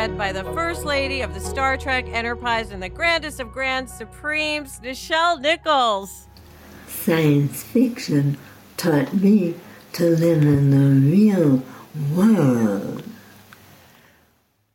Read by the First Lady of the Star Trek Enterprise and the grandest of Grand Supremes, Nichelle Nichols. Science fiction taught me to live in the real world.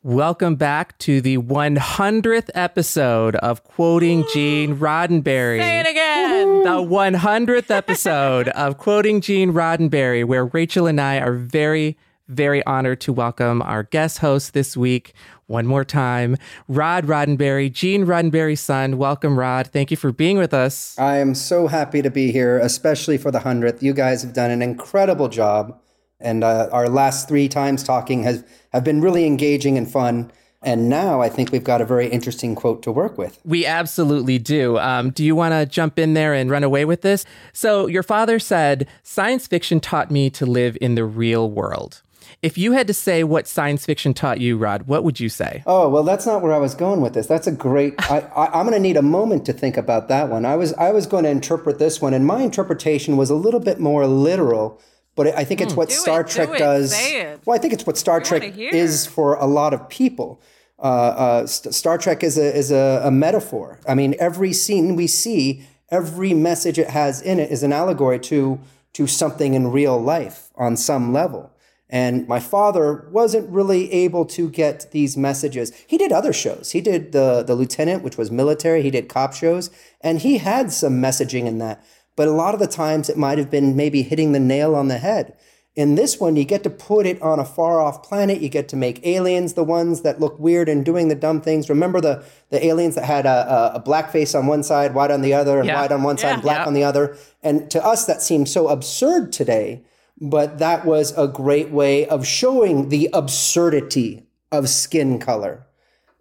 Welcome back to the 100th episode of Quoting Gene Roddenberry. Say it again. The 100th episode of Quoting Gene Roddenberry, where Rachel and I are very very honored to welcome our guest host this week one more time, Rod Roddenberry, Gene Roddenberry's son. Welcome, Rod. Thank you for being with us. I am so happy to be here, especially for the 100th. You guys have done an incredible job. And uh, our last three times talking has have been really engaging and fun. And now I think we've got a very interesting quote to work with. We absolutely do. Um, do you want to jump in there and run away with this? So, your father said, Science fiction taught me to live in the real world. If you had to say what science fiction taught you, Rod, what would you say? Oh well, that's not where I was going with this. That's a great. I, I, am going to need a moment to think about that one. I was I was going to interpret this one, and my interpretation was a little bit more literal. But I think it's mm, what do Star it, Trek do does. It, well, I think it's what Star Trek is for a lot of people. Uh, uh, St- Star Trek is a is a, a metaphor. I mean, every scene we see, every message it has in it is an allegory to to something in real life on some level. And my father wasn't really able to get these messages. He did other shows. He did the, the Lieutenant, which was military. He did cop shows, and he had some messaging in that. But a lot of the times it might have been maybe hitting the nail on the head. In this one, you get to put it on a far off planet. You get to make aliens the ones that look weird and doing the dumb things. Remember the, the aliens that had a, a, a black face on one side, white on the other, and yeah. white on one side, yeah, black yeah. on the other. And to us, that seems so absurd today but that was a great way of showing the absurdity of skin color.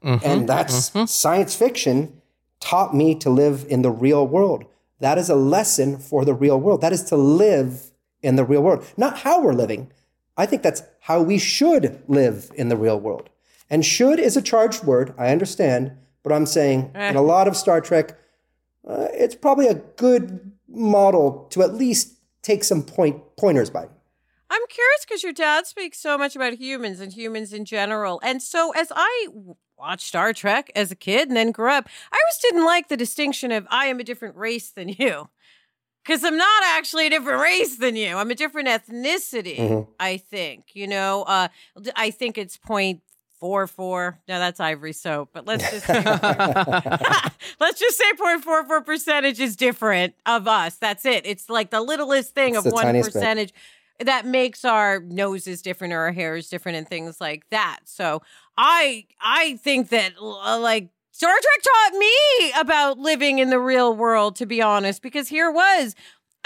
Mm-hmm, and that's mm-hmm. science fiction taught me to live in the real world. That is a lesson for the real world. That is to live in the real world, not how we're living. I think that's how we should live in the real world. And should is a charged word, I understand, but I'm saying eh. in a lot of Star Trek, uh, it's probably a good model to at least take some point pointers by. I'm curious because your dad speaks so much about humans and humans in general. And so as I watched Star Trek as a kid and then grew up, I always didn't like the distinction of I am a different race than you. Because I'm not actually a different race than you. I'm a different ethnicity, mm-hmm. I think. You know, uh, I think it's point four four. No, that's ivory soap. But let's just say, let's just say 0.44 percentage is different of us. That's it. It's like the littlest thing it's of one percentage bit. that makes our noses different or our hair is different and things like that. So I I think that uh, like Star Trek taught me about living in the real world, to be honest, because here was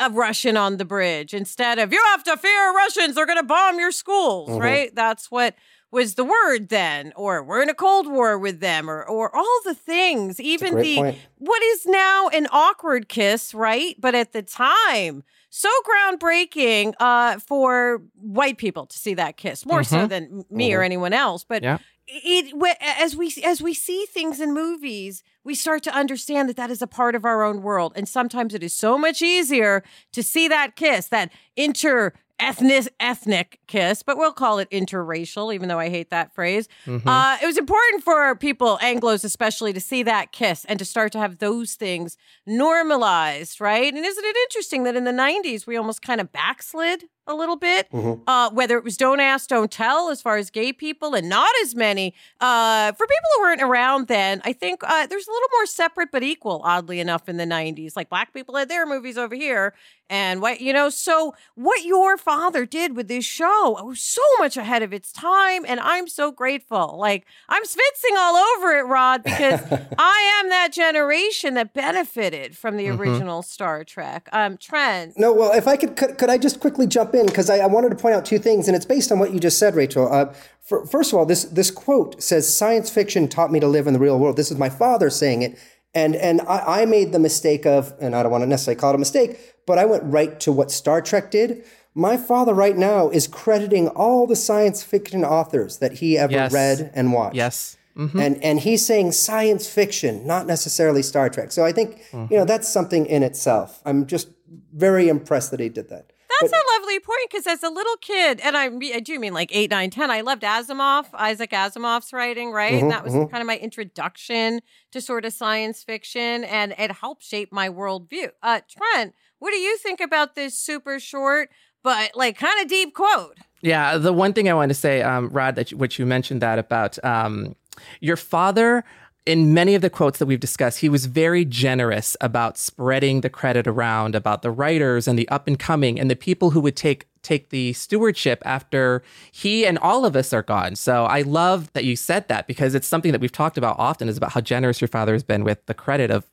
a Russian on the bridge instead of you have to fear Russians, they're going to bomb your schools, mm-hmm. right? That's what was the word then or we're in a cold war with them or or all the things even the point. what is now an awkward kiss right but at the time so groundbreaking uh, for white people to see that kiss more mm-hmm. so than me mm-hmm. or anyone else but yeah. it as we as we see things in movies we start to understand that that is a part of our own world and sometimes it is so much easier to see that kiss that inter ethnic ethnic kiss, but we'll call it interracial, even though I hate that phrase. Mm-hmm. Uh, it was important for people, Anglo's especially, to see that kiss and to start to have those things normalized, right? And isn't it interesting that in the '90s we almost kind of backslid a little bit. Mm-hmm. Uh, whether it was Don't Ask, Don't Tell, as far as gay people, and not as many uh, for people who weren't around then. I think uh, there's a little more separate but equal, oddly enough, in the '90s. Like black people had their movies over here, and what you know. So what your father did with this show was so much ahead of its time, and I'm so grateful. Like I'm spitzing all over it, Rod, because I am that generation that benefited from the mm-hmm. original Star Trek. Um, Trent. No, well, if I could, could, could I just quickly jump in? In because I, I, wanted to point out two things, and it's based on what you just said, Rachel. Uh, for, first of all, this this quote says, "Science fiction taught me to live in the real world." This is my father saying it, and and I, I made the mistake of, and I don't want to necessarily call it a mistake, but I went right to what Star Trek did. My father right now is crediting all the science fiction authors that he ever yes. read and watched. Yes. Mm-hmm. And and he's saying science fiction, not necessarily Star Trek. So I think mm-hmm. you know that's something in itself. I'm just very impressed that he did that. That's but, a lovely point because as a little kid, and I, I do mean like eight, nine, ten, I loved Asimov, Isaac Asimov's writing, right? Mm-hmm, and that was mm-hmm. kind of my introduction to sort of science fiction, and it helped shape my worldview. Uh, Trent, what do you think about this super short but like kind of deep quote? Yeah, the one thing I want to say, um, Rod, that you, which you mentioned that about um, your father in many of the quotes that we've discussed, he was very generous about spreading the credit around about the writers and the up and coming and the people who would take take the stewardship after he and all of us are gone. So I love that you said that because it's something that we've talked about often is about how generous your father has been with the credit of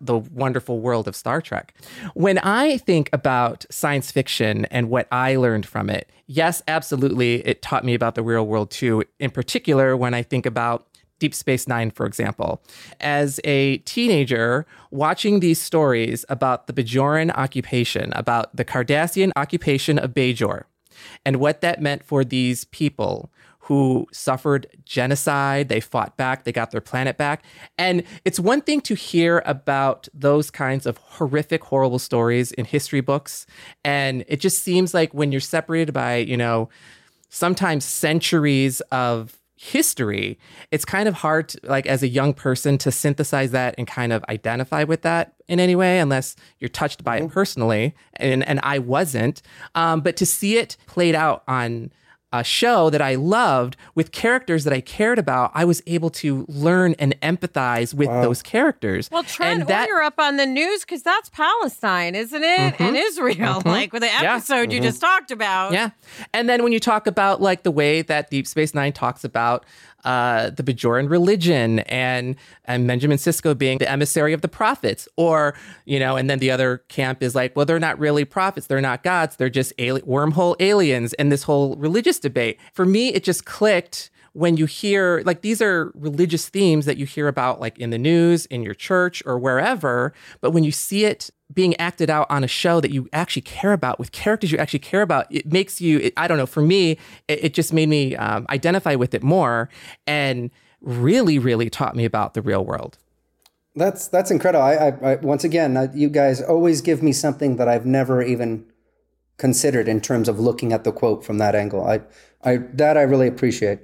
the wonderful world of Star Trek. When I think about science fiction and what I learned from it, yes, absolutely, it taught me about the real world too. In particular, when I think about Deep Space Nine, for example. As a teenager, watching these stories about the Bajoran occupation, about the Cardassian occupation of Bajor, and what that meant for these people who suffered genocide. They fought back, they got their planet back. And it's one thing to hear about those kinds of horrific, horrible stories in history books. And it just seems like when you're separated by, you know, sometimes centuries of history, it's kind of hard, to, like as a young person, to synthesize that and kind of identify with that in any way, unless you're touched by it mm-hmm. personally. And and I wasn't. Um, but to see it played out on a show that I loved with characters that I cared about, I was able to learn and empathize with wow. those characters. Well, Trent, that, you're up on the news because that's Palestine, isn't it? Mm-hmm. And Israel, mm-hmm. like with the episode yeah. you mm-hmm. just talked about. Yeah. And then when you talk about like the way that Deep Space Nine talks about uh, the Bajoran religion and and Benjamin Sisko being the emissary of the prophets, or you know, and then the other camp is like, well, they're not really prophets, they're not gods, they're just wormhole aliens, and this whole religious debate. For me, it just clicked when you hear like these are religious themes that you hear about like in the news in your church or wherever but when you see it being acted out on a show that you actually care about with characters you actually care about it makes you it, i don't know for me it, it just made me um, identify with it more and really really taught me about the real world. That's that's incredible. I, I, I once again I, you guys always give me something that i've never even considered in terms of looking at the quote from that angle. I i that i really appreciate.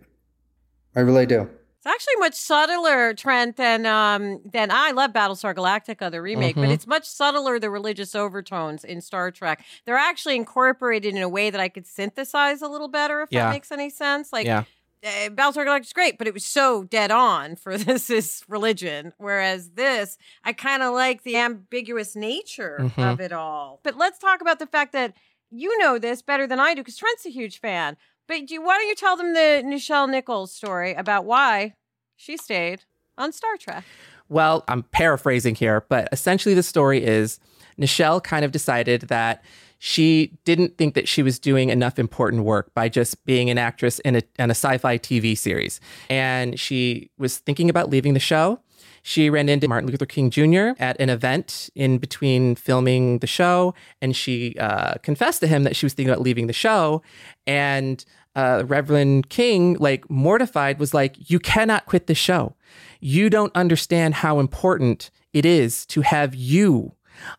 I really do actually much subtler, Trent, than um, than I love Battlestar Galactica, the remake, mm-hmm. but it's much subtler the religious overtones in Star Trek. They're actually incorporated in a way that I could synthesize a little better, if yeah. that makes any sense. Like yeah. Uh, Battlestar Galactica is great, but it was so dead on for this is religion. Whereas this, I kind of like the ambiguous nature mm-hmm. of it all. But let's talk about the fact that you know this better than I do because Trent's a huge fan. But do, why don't you tell them the Nichelle Nichols story about why she stayed on Star Trek? Well, I'm paraphrasing here, but essentially the story is Nichelle kind of decided that she didn't think that she was doing enough important work by just being an actress in a, in a sci fi TV series. And she was thinking about leaving the show. She ran into Martin Luther King Jr. at an event in between filming the show, and she uh, confessed to him that she was thinking about leaving the show. And uh, Reverend King, like mortified, was like, You cannot quit the show. You don't understand how important it is to have you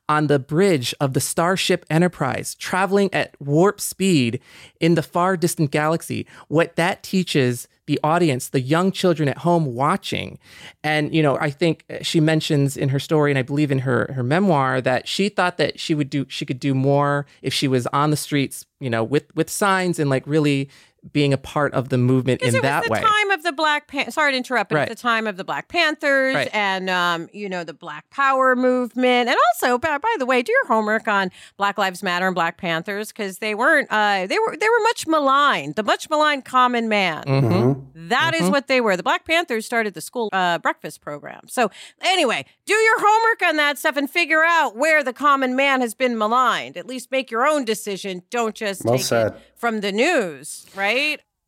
on the bridge of the Starship Enterprise, traveling at warp speed in the far distant galaxy. What that teaches the audience, the young children at home watching. And, you know, I think uh, she mentions in her story, and I believe in her, her memoir, that she thought that she would do, she could do more if she was on the streets, you know, with, with signs and like really being a part of the movement in that way. It was the time of the Black Pan- Sorry to interrupt, but right. it's the time of the Black Panthers right. and um, you know the Black Power movement, and also by, by, the way, do your homework on Black Lives Matter and Black Panthers because they weren't uh, they were they were much maligned, the much maligned common man. Mm-hmm. That mm-hmm. is what they were. The Black Panthers started the school uh, breakfast program. So anyway, do your homework on that stuff and figure out where the common man has been maligned. At least make your own decision. Don't just well take said. it from the news, right?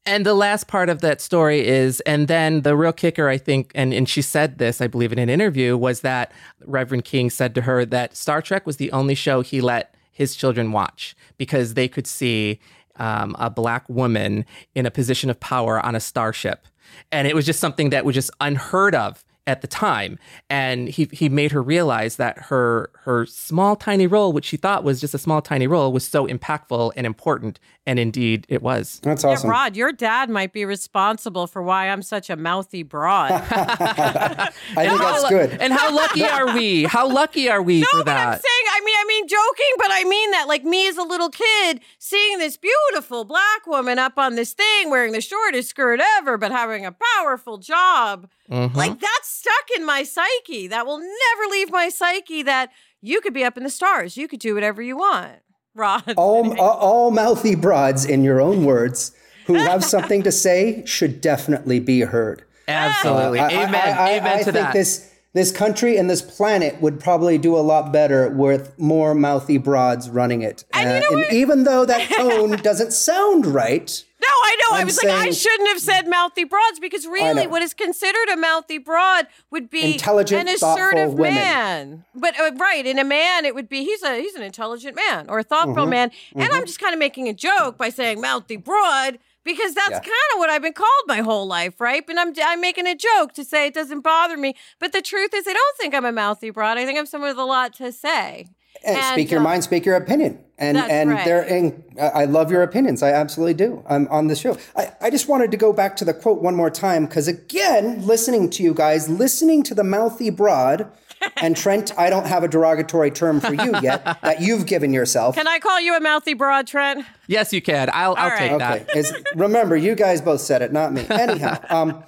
And the last part of that story is, and then the real kicker, I think, and, and she said this, I believe, in an interview, was that Reverend King said to her that Star Trek was the only show he let his children watch because they could see um, a black woman in a position of power on a starship. And it was just something that was just unheard of at the time. And he he made her realize that her her small tiny role which she thought was just a small tiny role was so impactful and important. And indeed it was. That's awesome. Yeah, rod your dad might be responsible for why i'm such a mouthy broad. I think that's good. And how lucky are we? How lucky are we no, for but that? i'm saying i mean i mean joking but i mean that like me as a little kid seeing this beautiful black woman up on this thing wearing the shortest skirt ever but having a powerful job mm-hmm. like that's stuck in my psyche. That will never leave my psyche that you could be up in the stars. You could do whatever you want. Rod. All, all, all mouthy broads, in your own words, who have something to say should definitely be heard. Absolutely. Uh, Amen. I, I, Amen I, to think that. This, this country and this planet would probably do a lot better with more mouthy broads running it. And, uh, you know and even though that tone doesn't sound right, no, I know. I'm i was saying, like, I shouldn't have said mouthy broads because really, what is considered a mouthy broad would be intelligent, an assertive man. But uh, right, in a man, it would be he's a he's an intelligent man or a thoughtful mm-hmm. man. And mm-hmm. I'm just kind of making a joke by saying mouthy broad because that's yeah. kind of what I've been called my whole life, right? But I'm I'm making a joke to say it doesn't bother me. But the truth is, I don't think I'm a mouthy broad. I think I'm someone with a lot to say. And, and speak your uh, mind, speak your opinion. And and right. they're and I love your opinions. I absolutely do. I'm on the show. I, I just wanted to go back to the quote one more time because again, listening to you guys, listening to the mouthy broad, and Trent, I don't have a derogatory term for you yet that you've given yourself. Can I call you a mouthy broad, Trent? Yes, you can. I'll, I'll right. take that. Okay. Is, remember, you guys both said it, not me. Anyhow, um,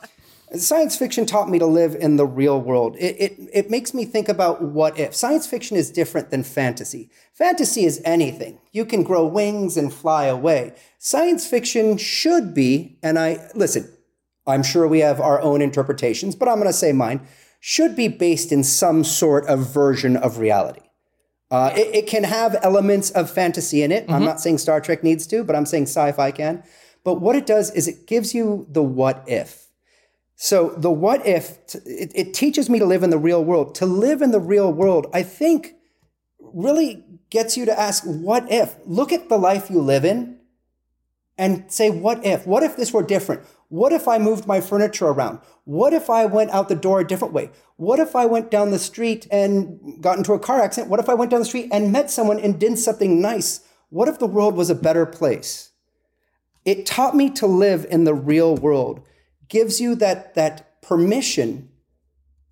Science fiction taught me to live in the real world. It, it, it makes me think about what if. Science fiction is different than fantasy. Fantasy is anything. You can grow wings and fly away. Science fiction should be, and I, listen, I'm sure we have our own interpretations, but I'm going to say mine, should be based in some sort of version of reality. Uh, it, it, can have elements of fantasy in it. Mm-hmm. I'm not saying Star Trek needs to, but I'm saying sci fi can. But what it does is it gives you the what if. So the what if, it, it teaches me to live in the real world. To live in the real world, I think really gets you to ask, what if? Look at the life you live in and say, what if? What if this were different? What if I moved my furniture around? What if I went out the door a different way? What if I went down the street and got into a car accident? What if I went down the street and met someone and did something nice? What if the world was a better place? It taught me to live in the real world gives you that, that permission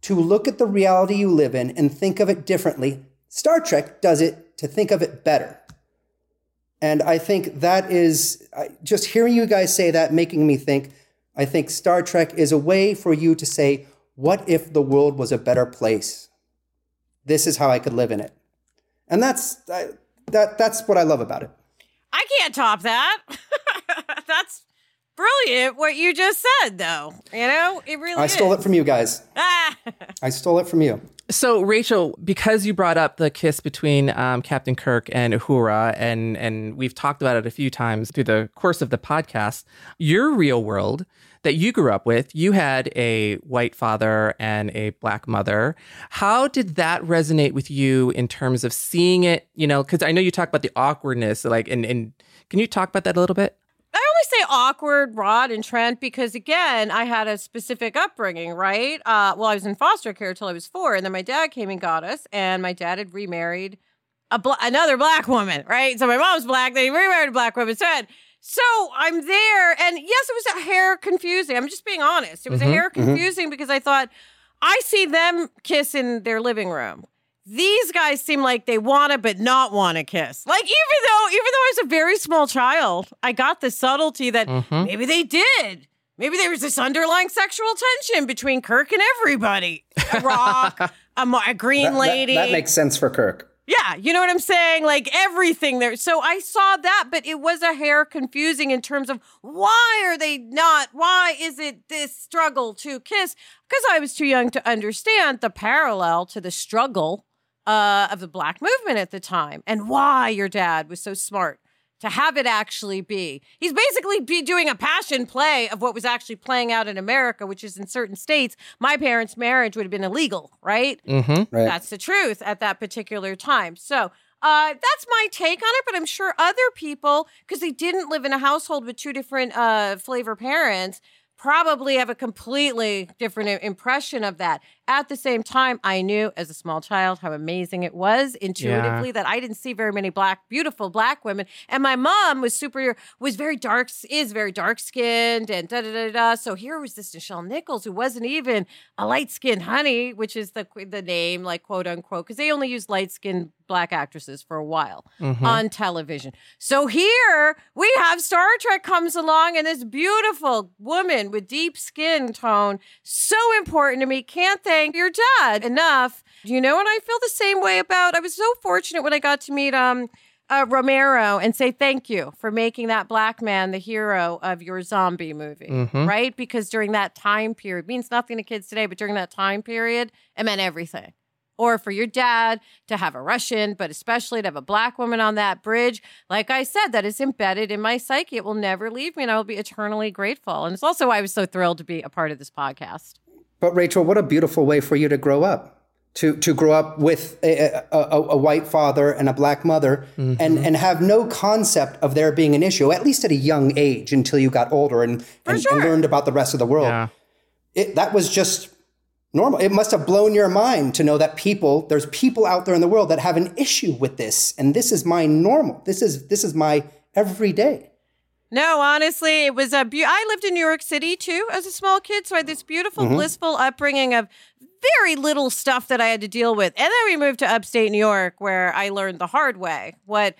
to look at the reality you live in and think of it differently. Star Trek does it to think of it better. And I think that is just hearing you guys say that, making me think. I think Star Trek is a way for you to say, what if the world was a better place? This is how I could live in it. And that's, that, that's what I love about it. I can't top that. that's brilliant what you just said, though. You know, it really. I is. stole it from you guys. I stole it from you. So, Rachel, because you brought up the kiss between um, Captain Kirk and Uhura, and and we've talked about it a few times through the course of the podcast, your real world that you grew up with, you had a white father and a black mother. How did that resonate with you in terms of seeing it? You know, because I know you talk about the awkwardness, like, and and can you talk about that a little bit? Say awkward, Rod and Trent, because again, I had a specific upbringing, right? Uh, well, I was in foster care till I was four, and then my dad came and got us, and my dad had remarried a bl- another black woman, right? So my mom's black, they remarried a black woman. So So I'm there, and yes, it was a hair confusing. I'm just being honest. It was Mm-hmm, a hair confusing because I thought I see them kiss in their living room. These guys seem like they want to, but not want to kiss. Like even though, even though I was a very small child, I got the subtlety that Mm-hmm. maybe they did. Maybe there was this underlying sexual tension between Kirk and everybody. A rock, a, a green That- that- lady. that makes sense for Kirk. Yeah, you know what I'm saying? Like everything there. So I saw that, but it was a hair confusing in terms of why are they not? Why is it this struggle to kiss? Because I was too young to understand the parallel to the struggle uh, of the black movement at the time and why your dad was so smart to have it actually be. He's basically be doing a passion play of what was actually playing out in America, which is in certain states, my parents' marriage would have been illegal, right? Mm-hmm. Right. That's the truth at that particular time. So uh, that's my take on it, but I'm sure other people, because they didn't live in a household with two different uh, flavor parents, probably have a completely different impression of that. At the same time, I knew as a small child how amazing it was intuitively that I didn't see very many black, beautiful black women. And my mom was super, was very dark, is very dark skinned and da da da da. So here was this Nichelle Nichols who wasn't even a light skinned honey, which is the the name, like quote unquote, because they only use light skinned black actresses for a while on television. So here we have Star Trek comes along and this beautiful woman with deep skin tone, so important to me. Can't thank your dad enough. You know and I feel the same way about? I was so fortunate when I got to meet um uh, Romero and say thank you for making that black man the hero of your zombie movie, right? Because during that time period, means nothing to kids today, but during that time period, it meant everything. Or for your dad to have a Russian, but especially to have a black woman on that bridge, like I said, that is embedded in my psyche. It will never leave me, and I will be eternally grateful. And it's also why I was so thrilled to be a part of this podcast. But Rachel, what a beautiful way for you to grow up. To, to grow up with a, a, a, a white father and a black mother mm-hmm. and, and have no concept of there being an issue, at least at a young age until you got older and, and, sure. and learned about the rest of the world. Yeah. It, that was just normal. It must have blown your mind to know that people, there's people out there in the world that have an issue with this. And this is my normal. This is, this is my everyday. No, honestly, it was a. Be- I lived in New York City too as a small kid, so I had this beautiful, mm-hmm. blissful upbringing of very little stuff that I had to deal with. And then we moved to upstate New York, where I learned the hard way what.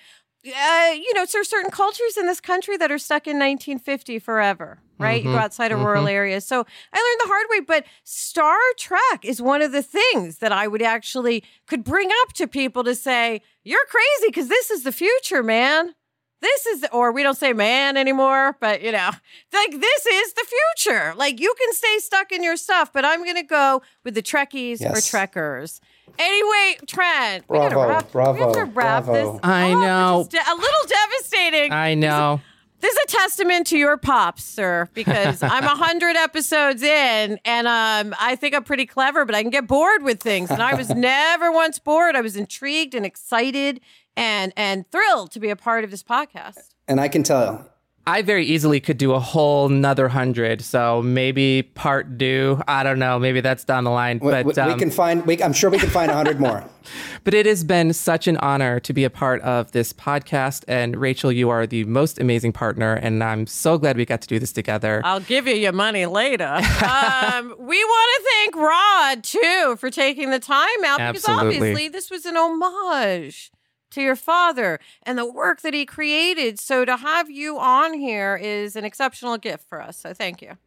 Uh, you know, there's certain cultures in this country that are stuck in 1950 forever, right? You go outside of rural areas. So I learned the hard way, but Star Trek is one of the things that I would actually could bring up to people to say, you're crazy because this is the future, man this is or we don't say man anymore but you know like this is the future like you can stay stuck in your stuff but i'm gonna go with the trekkies or trekkers anyway trent we gotta Bravo, wrap, we have to wrap bravo. this I up, which know. de- a little devastating I know. this is a testament to your pops, sir, because I'm a hundred episodes in, and um, I think I'm pretty clever, but I can get bored with things. And I was never once bored. I was intrigued and excited and and thrilled to be a part of this podcast. And I can tell I very easily could do a whole nother hundred. So maybe part due. I don't know. Maybe that's down the line. we, but we, we um, can find, we, I'm sure we can find a hundred more. But it has been such an honor to be a part of this podcast. And Rachel, you are the most amazing partner. And I'm so glad we got to do this together. I'll give you your money later. um, we want to thank Rod too for taking the time out because Absolutely. obviously this was an homage to your father and the work that he created. So to have you on here is an exceptional gift for us. So thank you.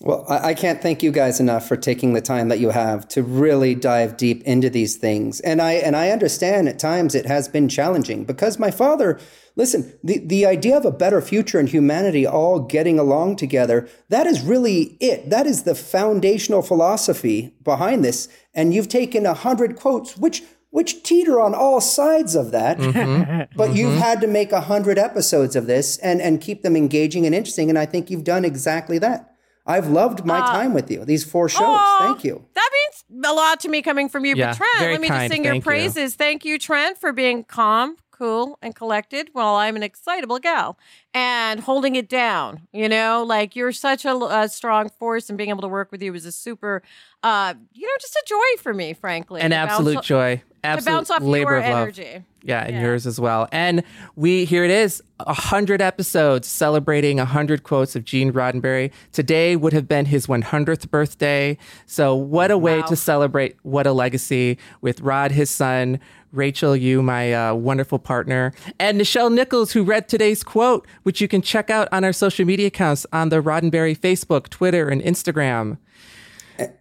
Well, I, can't thank you guys enough for taking the time that you have to really dive deep into these things. And I and I understand at times it has been challenging because my father, listen, the, the idea of a better future and humanity all getting along together, that is really it. That is the foundational philosophy behind this. And you've taken a hundred quotes, which which teeter on all sides of that. Mm-hmm. but you've mm-hmm. had to make a hundred episodes of this and, and keep them engaging and interesting. And I think you've done exactly that. I've loved my uh, time with you, these four shows. Aw, Thank you. That means a lot to me coming from you. Yeah, but Trent, let me kind. just sing your Thank you. praises. Thank you, Trent, for being calm, cool, and collected while I'm an excitable gal. and holding it down. You know, like you're such a, a strong force, and being able to work with you was a super, uh, you know, just a joy for me, frankly. An absolute bounce, joy. Absolute to bounce off labor your of love. energy. Yeah, and yours as well. And we here it is, a hundred episodes celebrating a hundred quotes of Gene Roddenberry. Today would have been his 100th birthday. So what a way Wow. to celebrate! What a legacy with Rod, his son, Rachel, you, my uh, wonderful partner, and Nichelle Nichols, who read today's quote, which you can check out on our social media accounts on the Roddenberry Facebook, Twitter, and Instagram.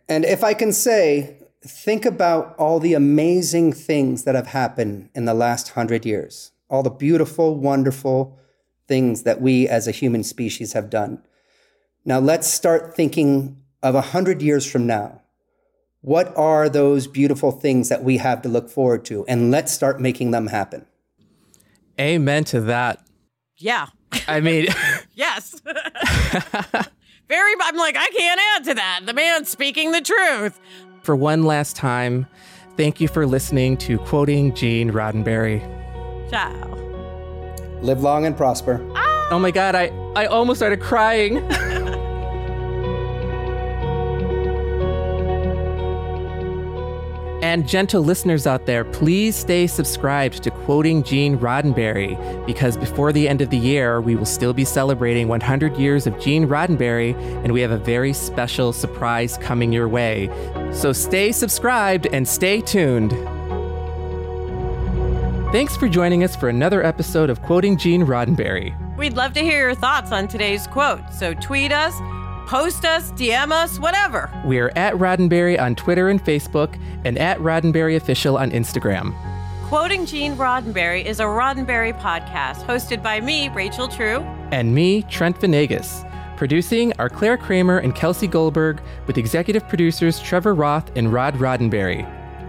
And if I can say, think about all the amazing things that have happened in the last hundred years, all the beautiful, wonderful things that we as a human species have done. Now let's start thinking of a hundred years from now. What are those beautiful things that we have to look forward to? And let's start making them happen. Amen to that. Yeah. I mean. Yes. Very. I'm like I can't add to that. The man's speaking the truth. For one last time, thank you for listening to Quoting Gene Roddenberry. Ciao. Live long and prosper. Oh my God, I, I almost started crying. And gentle listeners out there, please stay subscribed to Quoting Gene Roddenberry because before the end of the year, we will still be celebrating 100 years of Gene Roddenberry, and we have a very special surprise coming your way. So stay subscribed and stay tuned. Thanks for joining us for another episode of Quoting Gene Roddenberry. We'd love to hear your thoughts on today's quote. So tweet us, post us, DM us, whatever. We are at Roddenberry on Twitter and Facebook, and at Roddenberry Official on Instagram. Quoting Gene Roddenberry is a Roddenberry podcast hosted by me, Rachel True. And me, Trent Vanegas. Producing are Clare Kramer and Kelsey Goldberg, with executive producers Trevor Roth and Rod Roddenberry.